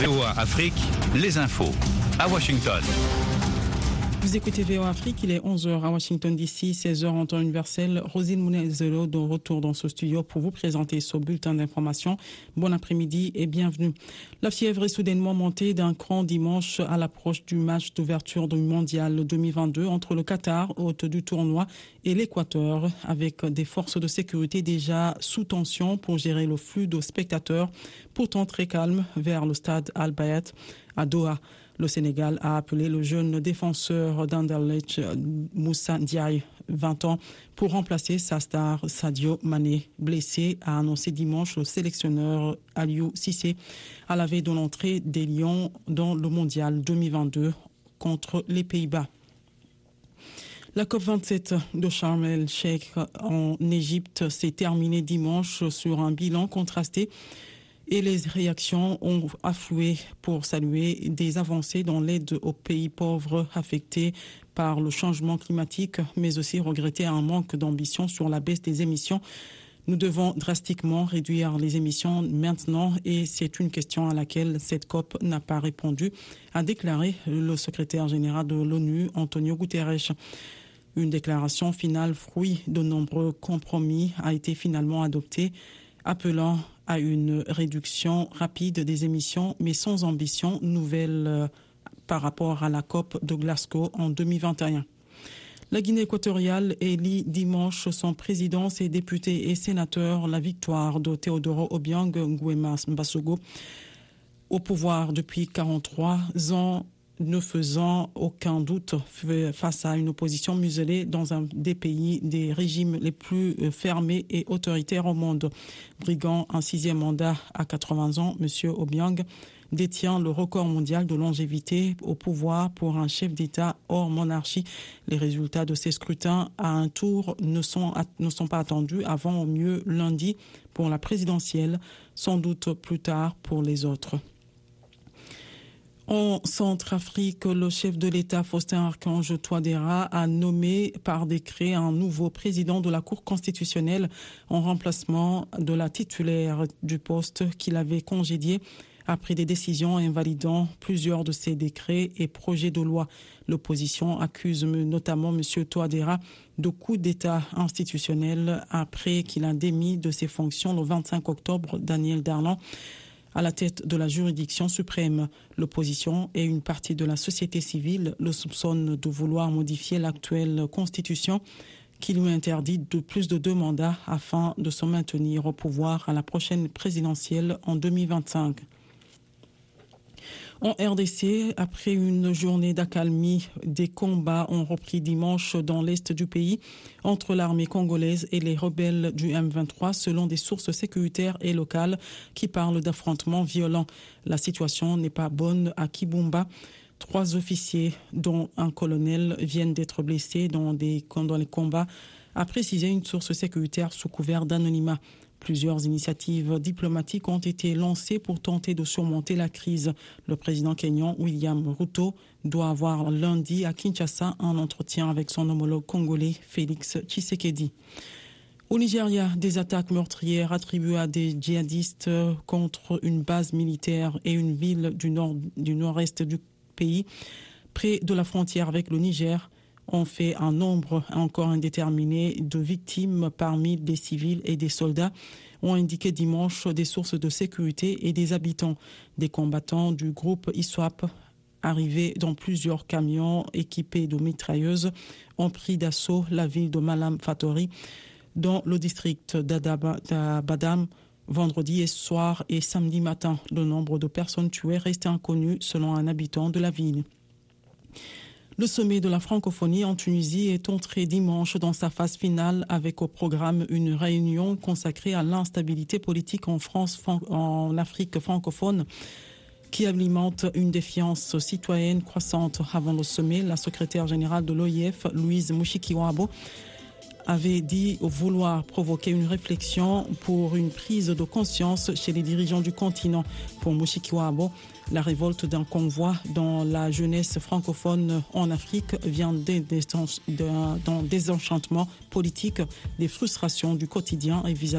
VOA Afrique, les infos à Washington. Vous écoutez VOA Afrique, il est 11h à Washington DC, 16h en temps universel. Rosine Mounezelo de retour dans ce studio pour vous présenter ce bulletin d'information. Bon après-midi et bienvenue. La fièvre est soudainement montée d'un cran dimanche à l'approche du match d'ouverture du mondial 2022 entre le Qatar, hôte du tournoi, et l'Équateur, avec des forces de sécurité déjà sous tension pour gérer le flux de spectateurs, pourtant très calme, vers le stade Al-Bayat à Doha. Le Sénégal a appelé le jeune défenseur d'Anderlecht Moussa Ndiaye, 20 ans, pour remplacer sa star Sadio Mané, blessé, a annoncé dimanche le sélectionneur Aliou Sissé à la veille de l'entrée des Lions dans le mondial 2022 contre les Pays-Bas. La COP27 de Sharm el-Sheikh en Égypte s'est terminée dimanche sur un bilan contrasté et les réactions ont afflué pour saluer des avancées dans l'aide aux pays pauvres affectés par le changement climatique, mais aussi regretter un manque d'ambition sur la baisse des émissions. Nous devons drastiquement réduire les émissions maintenant et c'est une question à laquelle cette COP n'a pas répondu, a déclaré le secrétaire général de l'ONU, Antonio Guterres. Une déclaration finale, fruit de nombreux compromis, a été finalement adoptée, appelant à une réduction rapide des émissions, mais sans ambition nouvelle par rapport à la COP de Glasgow en 2021. La Guinée équatoriale élit dimanche son président, ses députés et sénateurs la victoire de Teodoro Obiang Nguema Mbasogo au pouvoir depuis 43 ans ne faisant aucun doute face à une opposition muselée dans un des pays, des régimes les plus fermés et autoritaires au monde. Brigand un sixième mandat à 80 ans, M. Obiang détient le record mondial de longévité au pouvoir pour un chef d'État hors monarchie. Les résultats de ces scrutins à un tour ne sont, ne sont pas attendus avant au mieux lundi pour la présidentielle, sans doute plus tard pour les autres. En Centrafrique, le chef de l'État, Faustin Archange Touadéra, a nommé par décret un nouveau président de la Cour constitutionnelle en remplacement de la titulaire du poste qu'il avait congédié après des décisions invalidant plusieurs de ses décrets et projets de loi. L'opposition accuse notamment M. Touadéra de coup d'État institutionnel après qu'il a démis de ses fonctions le 25 octobre Daniel Darlan à la tête de la juridiction suprême. L'opposition et une partie de la société civile le soupçonnent de vouloir modifier l'actuelle constitution qui lui interdit de plus de deux mandats afin de se maintenir au pouvoir à la prochaine présidentielle en 2025. En RDC, après une journée d'accalmie, des combats ont repris dimanche dans l'est du pays entre l'armée congolaise et les rebelles du M23 selon des sources sécuritaires et locales qui parlent d'affrontements violents. La situation n'est pas bonne à Kibumba. Trois officiers, dont un colonel, viennent d'être blessés dans, dans les combats, a précisé une source sécuritaire sous couvert d'anonymat. Plusieurs initiatives diplomatiques ont été lancées pour tenter de surmonter la crise. Le président kenyan William Ruto doit avoir lundi à Kinshasa un entretien avec son homologue congolais Félix Tshisekedi. Au Nigeria, des attaques meurtrières attribuées à des djihadistes contre une base militaire et une ville du nord-est du pays, près de la frontière avec le Niger, ont fait un nombre encore indéterminé de victimes parmi des civils et des soldats, ont indiqué dimanche des sources de sécurité et des habitants. Des combattants du groupe ISWAP arrivés dans plusieurs camions équipés de mitrailleuses ont pris d'assaut la ville de Malam Fatori dans le district d'Abadam vendredi soir et samedi matin. Le nombre de personnes tuées reste inconnu selon un habitant de la ville. Le sommet de la francophonie en Tunisie est entré dimanche dans sa phase finale avec au programme une réunion consacrée à l'instabilité politique en France, en Afrique francophone qui alimente une défiance citoyenne croissante. Avant le sommet, la secrétaire générale de l'OIF, Louise Mushikiwabo, avait dit vouloir provoquer une réflexion pour une prise de conscience chez les dirigeants du continent. Pour Mushikiwabo, la révolte d'un convoi dans la jeunesse francophone en Afrique vient d'un désenchantement politique, des frustrations du quotidien et vis-à-vis